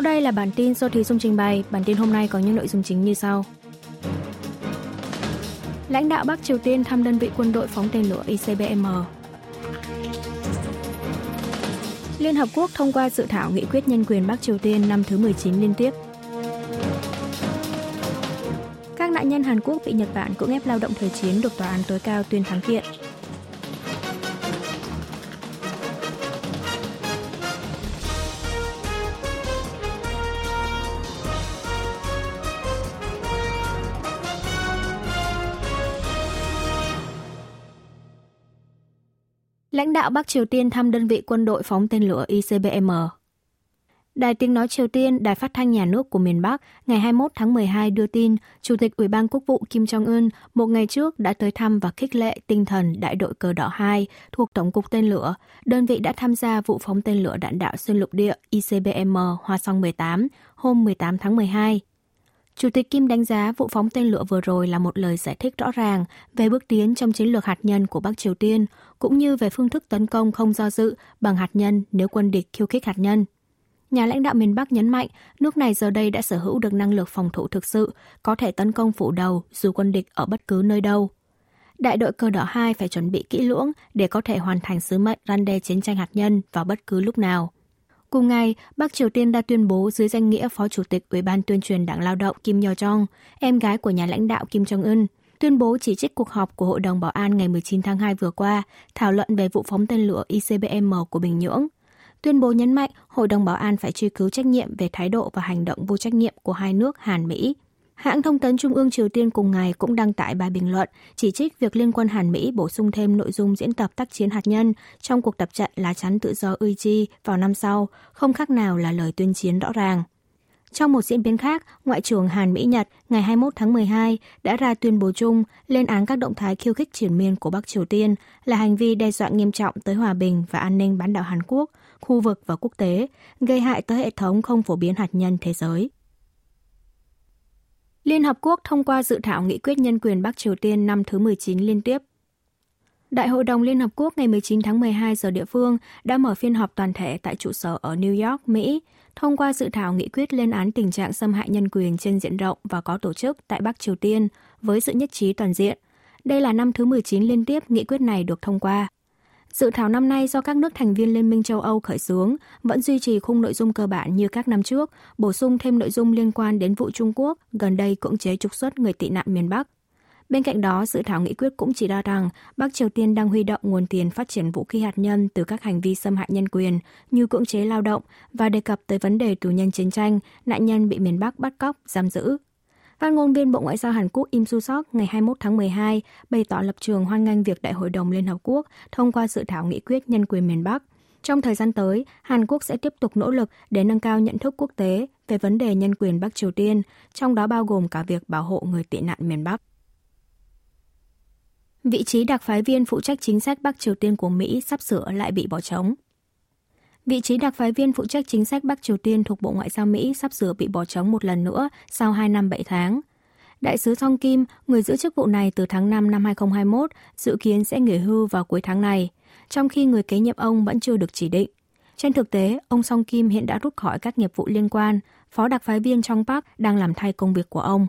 Sau đây là bản tin do Thúy Dung trình bày. Bản tin hôm nay có những nội dung chính như sau. Lãnh đạo Bắc Triều Tiên thăm đơn vị quân đội phóng tên lửa ICBM. Liên Hợp Quốc thông qua dự thảo nghị quyết nhân quyền Bắc Triều Tiên năm thứ 19 liên tiếp. Các nạn nhân Hàn Quốc bị Nhật Bản cưỡng ép lao động thời chiến được tòa án tối cao tuyên thắng kiện. Lãnh đạo Bắc Triều Tiên thăm đơn vị quân đội phóng tên lửa ICBM. Đài tiếng nói Triều Tiên, đài phát thanh nhà nước của miền Bắc, ngày 21 tháng 12 đưa tin, Chủ tịch Ủy ban Quốc vụ Kim Jong-un một ngày trước đã tới thăm và khích lệ tinh thần đại đội cờ đỏ 2 thuộc Tổng cục tên lửa. Đơn vị đã tham gia vụ phóng tên lửa đạn đạo xuyên lục địa ICBM Hoa Song 18 hôm 18 tháng 12. Chủ tịch Kim đánh giá vụ phóng tên lửa vừa rồi là một lời giải thích rõ ràng về bước tiến trong chiến lược hạt nhân của Bắc Triều Tiên, cũng như về phương thức tấn công không do dự bằng hạt nhân nếu quân địch khiêu khích hạt nhân. Nhà lãnh đạo miền Bắc nhấn mạnh nước này giờ đây đã sở hữu được năng lực phòng thủ thực sự, có thể tấn công phủ đầu dù quân địch ở bất cứ nơi đâu. Đại đội cơ đỏ 2 phải chuẩn bị kỹ lưỡng để có thể hoàn thành sứ mệnh răn đe chiến tranh hạt nhân vào bất cứ lúc nào. Cùng ngày, Bắc Triều Tiên đã tuyên bố dưới danh nghĩa Phó Chủ tịch Ủy ban tuyên truyền Đảng Lao động Kim Yo Jong, em gái của nhà lãnh đạo Kim Jong Un, tuyên bố chỉ trích cuộc họp của Hội đồng Bảo an ngày 19 tháng 2 vừa qua, thảo luận về vụ phóng tên lửa ICBM của Bình Nhưỡng. Tuyên bố nhấn mạnh Hội đồng Bảo an phải truy cứu trách nhiệm về thái độ và hành động vô trách nhiệm của hai nước Hàn-Mỹ. Hãng thông tấn Trung ương Triều Tiên cùng ngày cũng đăng tải bài bình luận chỉ trích việc liên quân Hàn Mỹ bổ sung thêm nội dung diễn tập tác chiến hạt nhân trong cuộc tập trận lá chắn tự do Uichi vào năm sau, không khác nào là lời tuyên chiến rõ ràng. Trong một diễn biến khác, Ngoại trưởng Hàn Mỹ-Nhật ngày 21 tháng 12 đã ra tuyên bố chung lên án các động thái khiêu khích triển miên của Bắc Triều Tiên là hành vi đe dọa nghiêm trọng tới hòa bình và an ninh bán đảo Hàn Quốc, khu vực và quốc tế, gây hại tới hệ thống không phổ biến hạt nhân thế giới. Liên Hợp Quốc thông qua dự thảo nghị quyết nhân quyền Bắc Triều Tiên năm thứ 19 liên tiếp. Đại hội đồng Liên Hợp Quốc ngày 19 tháng 12 giờ địa phương đã mở phiên họp toàn thể tại trụ sở ở New York, Mỹ, thông qua dự thảo nghị quyết lên án tình trạng xâm hại nhân quyền trên diện rộng và có tổ chức tại Bắc Triều Tiên với sự nhất trí toàn diện. Đây là năm thứ 19 liên tiếp nghị quyết này được thông qua. Dự thảo năm nay do các nước thành viên Liên minh châu Âu khởi xướng vẫn duy trì khung nội dung cơ bản như các năm trước, bổ sung thêm nội dung liên quan đến vụ Trung Quốc gần đây cưỡng chế trục xuất người tị nạn miền Bắc. Bên cạnh đó, dự thảo nghị quyết cũng chỉ ra rằng Bắc Triều Tiên đang huy động nguồn tiền phát triển vũ khí hạt nhân từ các hành vi xâm hại nhân quyền như cưỡng chế lao động và đề cập tới vấn đề tù nhân chiến tranh, nạn nhân bị miền Bắc bắt cóc, giam giữ. Phát ngôn viên Bộ Ngoại giao Hàn Quốc Im Su Sok ngày 21 tháng 12 bày tỏ lập trường hoan nghênh việc Đại hội đồng Liên Hợp Quốc thông qua dự thảo nghị quyết nhân quyền miền Bắc. Trong thời gian tới, Hàn Quốc sẽ tiếp tục nỗ lực để nâng cao nhận thức quốc tế về vấn đề nhân quyền Bắc Triều Tiên, trong đó bao gồm cả việc bảo hộ người tị nạn miền Bắc. Vị trí đặc phái viên phụ trách chính sách Bắc Triều Tiên của Mỹ sắp sửa lại bị bỏ trống. Vị trí đặc phái viên phụ trách chính sách Bắc Triều Tiên thuộc Bộ Ngoại giao Mỹ sắp sửa bị bỏ trống một lần nữa sau 2 năm 7 tháng. Đại sứ Song Kim, người giữ chức vụ này từ tháng 5 năm 2021, dự kiến sẽ nghỉ hưu vào cuối tháng này, trong khi người kế nhiệm ông vẫn chưa được chỉ định. Trên thực tế, ông Song Kim hiện đã rút khỏi các nghiệp vụ liên quan, phó đặc phái viên trong Park đang làm thay công việc của ông.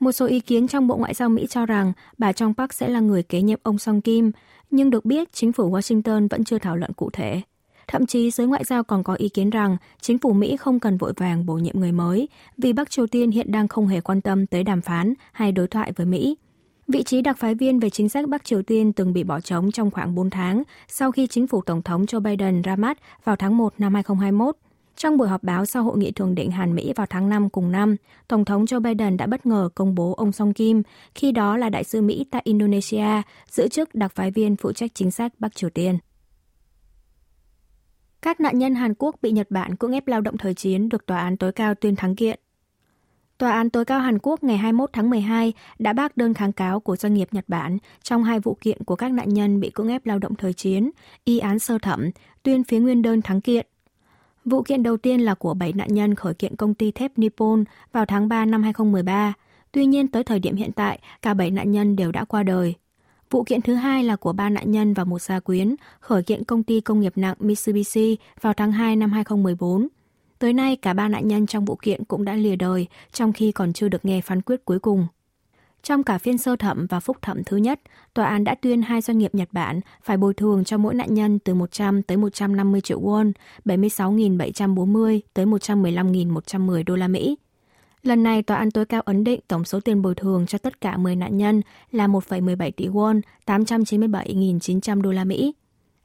Một số ý kiến trong Bộ Ngoại giao Mỹ cho rằng bà Trong Park sẽ là người kế nhiệm ông Song Kim, nhưng được biết chính phủ Washington vẫn chưa thảo luận cụ thể. Thậm chí giới ngoại giao còn có ý kiến rằng chính phủ Mỹ không cần vội vàng bổ nhiệm người mới vì Bắc Triều Tiên hiện đang không hề quan tâm tới đàm phán hay đối thoại với Mỹ. Vị trí đặc phái viên về chính sách Bắc Triều Tiên từng bị bỏ trống trong khoảng 4 tháng sau khi chính phủ Tổng thống Joe Biden ra mắt vào tháng 1 năm 2021. Trong buổi họp báo sau hội nghị thường định Hàn Mỹ vào tháng 5 cùng năm, Tổng thống Joe Biden đã bất ngờ công bố ông Song Kim, khi đó là đại sứ Mỹ tại Indonesia, giữ chức đặc phái viên phụ trách chính sách Bắc Triều Tiên. Các nạn nhân Hàn Quốc bị Nhật Bản cưỡng ép lao động thời chiến được tòa án tối cao tuyên thắng kiện. Tòa án tối cao Hàn Quốc ngày 21 tháng 12 đã bác đơn kháng cáo của doanh nghiệp Nhật Bản trong hai vụ kiện của các nạn nhân bị cưỡng ép lao động thời chiến, y án sơ thẩm, tuyên phía nguyên đơn thắng kiện. Vụ kiện đầu tiên là của 7 nạn nhân khởi kiện công ty thép Nippon vào tháng 3 năm 2013. Tuy nhiên tới thời điểm hiện tại, cả 7 nạn nhân đều đã qua đời. Vụ kiện thứ hai là của ba nạn nhân và một gia quyến, khởi kiện công ty công nghiệp nặng Mitsubishi vào tháng 2 năm 2014. Tới nay, cả ba nạn nhân trong vụ kiện cũng đã lìa đời, trong khi còn chưa được nghe phán quyết cuối cùng. Trong cả phiên sơ thẩm và phúc thẩm thứ nhất, tòa án đã tuyên hai doanh nghiệp Nhật Bản phải bồi thường cho mỗi nạn nhân từ 100 tới 150 triệu won, 76.740 tới 115.110 đô la Mỹ. Lần này, Tòa án tối cao ấn định tổng số tiền bồi thường cho tất cả 10 nạn nhân là 1,17 tỷ won, 897.900 đô la Mỹ.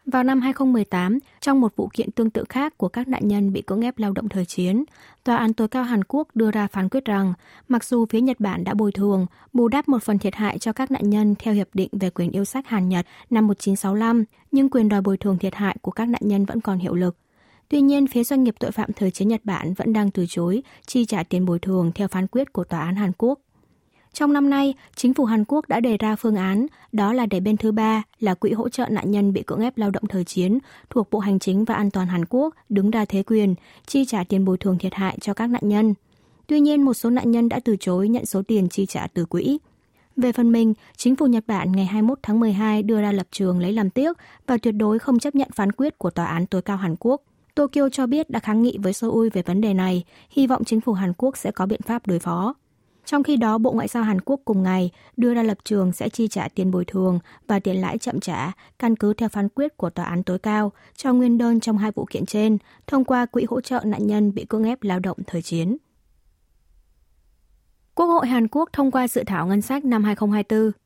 Vào năm 2018, trong một vụ kiện tương tự khác của các nạn nhân bị cưỡng ép lao động thời chiến, Tòa án tối cao Hàn Quốc đưa ra phán quyết rằng, mặc dù phía Nhật Bản đã bồi thường, bù đắp một phần thiệt hại cho các nạn nhân theo Hiệp định về quyền yêu sách Hàn-Nhật năm 1965, nhưng quyền đòi bồi thường thiệt hại của các nạn nhân vẫn còn hiệu lực. Tuy nhiên, phía doanh nghiệp tội phạm thời chiến Nhật Bản vẫn đang từ chối chi trả tiền bồi thường theo phán quyết của Tòa án Hàn Quốc. Trong năm nay, chính phủ Hàn Quốc đã đề ra phương án, đó là để bên thứ ba là Quỹ hỗ trợ nạn nhân bị cưỡng ép lao động thời chiến thuộc Bộ Hành chính và An toàn Hàn Quốc đứng ra thế quyền, chi trả tiền bồi thường thiệt hại cho các nạn nhân. Tuy nhiên, một số nạn nhân đã từ chối nhận số tiền chi trả từ quỹ. Về phần mình, chính phủ Nhật Bản ngày 21 tháng 12 đưa ra lập trường lấy làm tiếc và tuyệt đối không chấp nhận phán quyết của Tòa án tối cao Hàn Quốc. Tokyo cho biết đã kháng nghị với Seoul về vấn đề này, hy vọng chính phủ Hàn Quốc sẽ có biện pháp đối phó. Trong khi đó, Bộ Ngoại giao Hàn Quốc cùng ngày đưa ra lập trường sẽ chi trả tiền bồi thường và tiền lãi chậm trả căn cứ theo phán quyết của Tòa án tối cao cho nguyên đơn trong hai vụ kiện trên thông qua quỹ hỗ trợ nạn nhân bị cưỡng ép lao động thời chiến. Quốc hội Hàn Quốc thông qua dự thảo ngân sách năm 2024.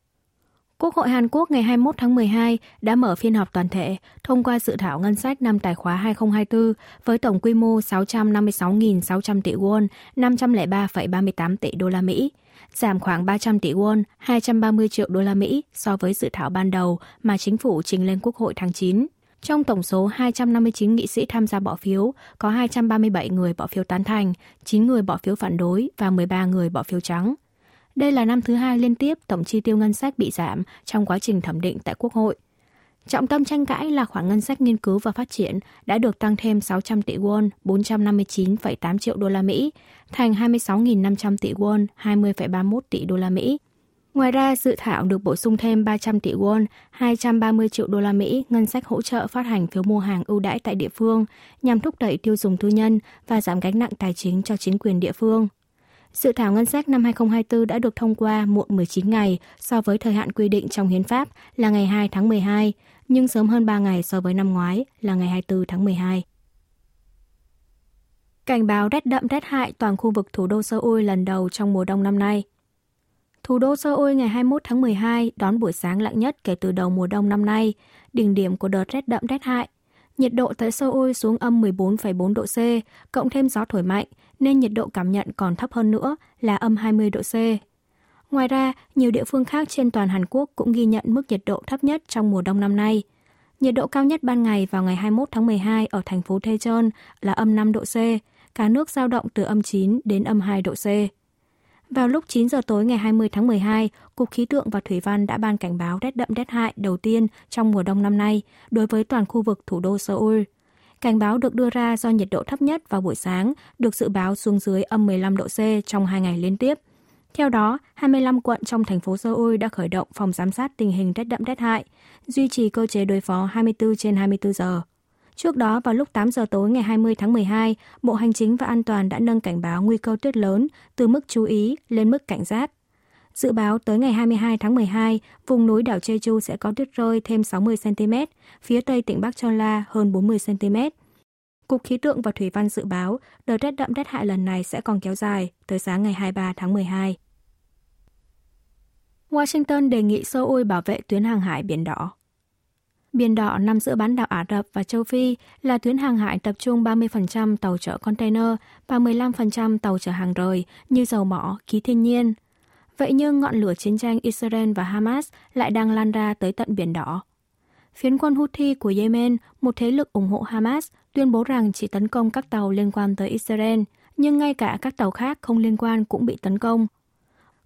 Quốc hội Hàn Quốc ngày 21 tháng 12 đã mở phiên họp toàn thể thông qua dự thảo ngân sách năm tài khóa 2024 với tổng quy mô 656.600 tỷ won, 503,38 tỷ đô la Mỹ, giảm khoảng 300 tỷ won, 230 triệu đô la Mỹ so với dự thảo ban đầu mà chính phủ trình lên Quốc hội tháng 9. Trong tổng số 259 nghị sĩ tham gia bỏ phiếu, có 237 người bỏ phiếu tán thành, 9 người bỏ phiếu phản đối và 13 người bỏ phiếu trắng. Đây là năm thứ hai liên tiếp tổng chi tiêu ngân sách bị giảm trong quá trình thẩm định tại Quốc hội. Trọng tâm tranh cãi là khoản ngân sách nghiên cứu và phát triển đã được tăng thêm 600 tỷ won, 459,8 triệu đô la Mỹ, thành 26.500 tỷ won, 20,31 tỷ đô la Mỹ. Ngoài ra, dự thảo được bổ sung thêm 300 tỷ won, 230 triệu đô la Mỹ ngân sách hỗ trợ phát hành phiếu mua hàng ưu đãi tại địa phương nhằm thúc đẩy tiêu dùng tư nhân và giảm gánh nặng tài chính cho chính quyền địa phương. Dự thảo ngân sách năm 2024 đã được thông qua muộn 19 ngày so với thời hạn quy định trong hiến pháp là ngày 2 tháng 12, nhưng sớm hơn 3 ngày so với năm ngoái là ngày 24 tháng 12. Cảnh báo rét đậm rét hại toàn khu vực thủ đô Seoul lần đầu trong mùa đông năm nay. Thủ đô Seoul ngày 21 tháng 12 đón buổi sáng lạnh nhất kể từ đầu mùa đông năm nay, đỉnh điểm của đợt rét đậm rét hại. Nhiệt độ tại Seoul xuống âm 14,4 độ C, cộng thêm gió thổi mạnh, nên nhiệt độ cảm nhận còn thấp hơn nữa là âm 20 độ C. Ngoài ra, nhiều địa phương khác trên toàn Hàn Quốc cũng ghi nhận mức nhiệt độ thấp nhất trong mùa đông năm nay. Nhiệt độ cao nhất ban ngày vào ngày 21 tháng 12 ở thành phố Daejeon là âm 5 độ C, cả nước giao động từ âm 9 đến âm 2 độ C. Vào lúc 9 giờ tối ngày 20 tháng 12, Cục Khí tượng và Thủy văn đã ban cảnh báo rét đậm rét hại đầu tiên trong mùa đông năm nay đối với toàn khu vực thủ đô Seoul. Cảnh báo được đưa ra do nhiệt độ thấp nhất vào buổi sáng được dự báo xuống dưới âm 15 độ C trong hai ngày liên tiếp. Theo đó, 25 quận trong thành phố Seoul đã khởi động phòng giám sát tình hình rét đậm rét hại, duy trì cơ chế đối phó 24 trên 24 giờ. Trước đó, vào lúc 8 giờ tối ngày 20 tháng 12, Bộ Hành chính và An toàn đã nâng cảnh báo nguy cơ tuyết lớn từ mức chú ý lên mức cảnh giác. Dự báo tới ngày 22 tháng 12, vùng núi đảo Jeju sẽ có tuyết rơi thêm 60cm, phía tây tỉnh Bắc Chola hơn 40cm. Cục Khí tượng và Thủy văn dự báo đợt rét đậm rét hại lần này sẽ còn kéo dài tới sáng ngày 23 tháng 12. Washington đề nghị Seoul bảo vệ tuyến hàng hải Biển Đỏ. Biển Đỏ nằm giữa bán đảo Ả Rập và châu Phi là tuyến hàng hải tập trung 30% tàu chở container và 15% tàu chở hàng rời như dầu mỏ, khí thiên nhiên. Vậy nhưng ngọn lửa chiến tranh Israel và Hamas lại đang lan ra tới tận Biển Đỏ. Phiến quân Houthi của Yemen, một thế lực ủng hộ Hamas, tuyên bố rằng chỉ tấn công các tàu liên quan tới Israel, nhưng ngay cả các tàu khác không liên quan cũng bị tấn công.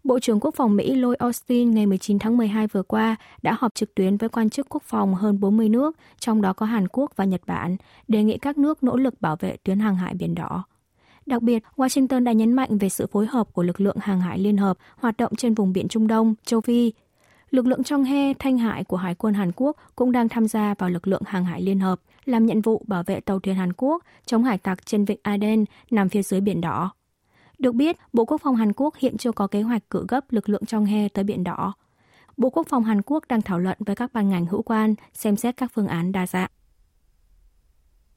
Bộ trưởng Quốc phòng Mỹ Lloyd Austin ngày 19 tháng 12 vừa qua đã họp trực tuyến với quan chức quốc phòng hơn 40 nước, trong đó có Hàn Quốc và Nhật Bản, đề nghị các nước nỗ lực bảo vệ tuyến hàng hải Biển Đỏ. Đặc biệt, Washington đã nhấn mạnh về sự phối hợp của lực lượng hàng hải liên hợp hoạt động trên vùng biển Trung Đông, châu Phi. lực lượng trong he Thanh Hải của Hải quân Hàn Quốc cũng đang tham gia vào lực lượng hàng hải liên hợp, làm nhiệm vụ bảo vệ tàu thuyền Hàn Quốc chống hải tặc trên vịnh Aden nằm phía dưới Biển Đỏ. Được biết, Bộ Quốc phòng Hàn Quốc hiện chưa có kế hoạch cử gấp lực lượng trong he tới Biển Đỏ. Bộ Quốc phòng Hàn Quốc đang thảo luận với các ban ngành hữu quan xem xét các phương án đa dạng.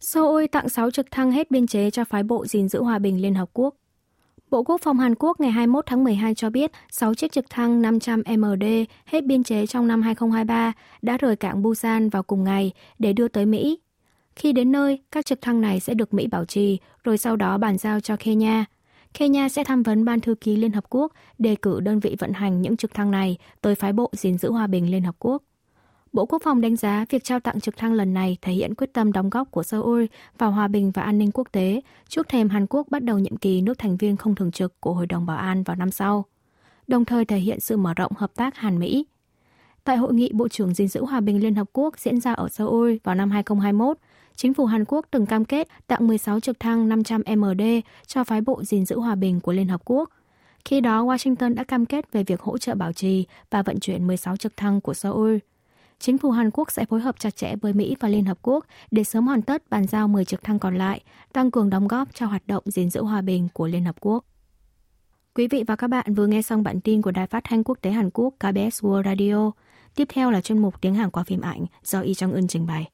Seoul tặng 6 trực thăng hết biên chế cho phái bộ gìn giữ hòa bình Liên Hợp Quốc. Bộ Quốc phòng Hàn Quốc ngày 21 tháng 12 cho biết 6 chiếc trực thăng 500 MD hết biên chế trong năm 2023 đã rời cảng Busan vào cùng ngày để đưa tới Mỹ. Khi đến nơi, các trực thăng này sẽ được Mỹ bảo trì, rồi sau đó bàn giao cho Kenya. Kenya sẽ tham vấn Ban Thư ký Liên Hợp Quốc đề cử đơn vị vận hành những trực thăng này tới phái bộ gìn giữ hòa bình Liên Hợp Quốc. Bộ Quốc phòng đánh giá việc trao tặng trực thăng lần này thể hiện quyết tâm đóng góp của Seoul vào hòa bình và an ninh quốc tế trước thềm Hàn Quốc bắt đầu nhiệm kỳ nước thành viên không thường trực của Hội đồng Bảo an vào năm sau, đồng thời thể hiện sự mở rộng hợp tác Hàn-Mỹ. Tại hội nghị Bộ trưởng gìn giữ hòa bình Liên Hợp Quốc diễn ra ở Seoul vào năm 2021, chính phủ Hàn Quốc từng cam kết tặng 16 trực thăng 500 MD cho phái bộ gìn giữ hòa bình của Liên Hợp Quốc. Khi đó, Washington đã cam kết về việc hỗ trợ bảo trì và vận chuyển 16 trực thăng của Seoul chính phủ Hàn Quốc sẽ phối hợp chặt chẽ với Mỹ và Liên Hợp Quốc để sớm hoàn tất bàn giao 10 trực thăng còn lại, tăng cường đóng góp cho hoạt động gìn giữ hòa bình của Liên Hợp Quốc. Quý vị và các bạn vừa nghe xong bản tin của Đài Phát thanh Quốc tế Hàn Quốc KBS World Radio. Tiếp theo là chuyên mục tiếng Hàn qua phim ảnh do Y Trong Ưn trình bày.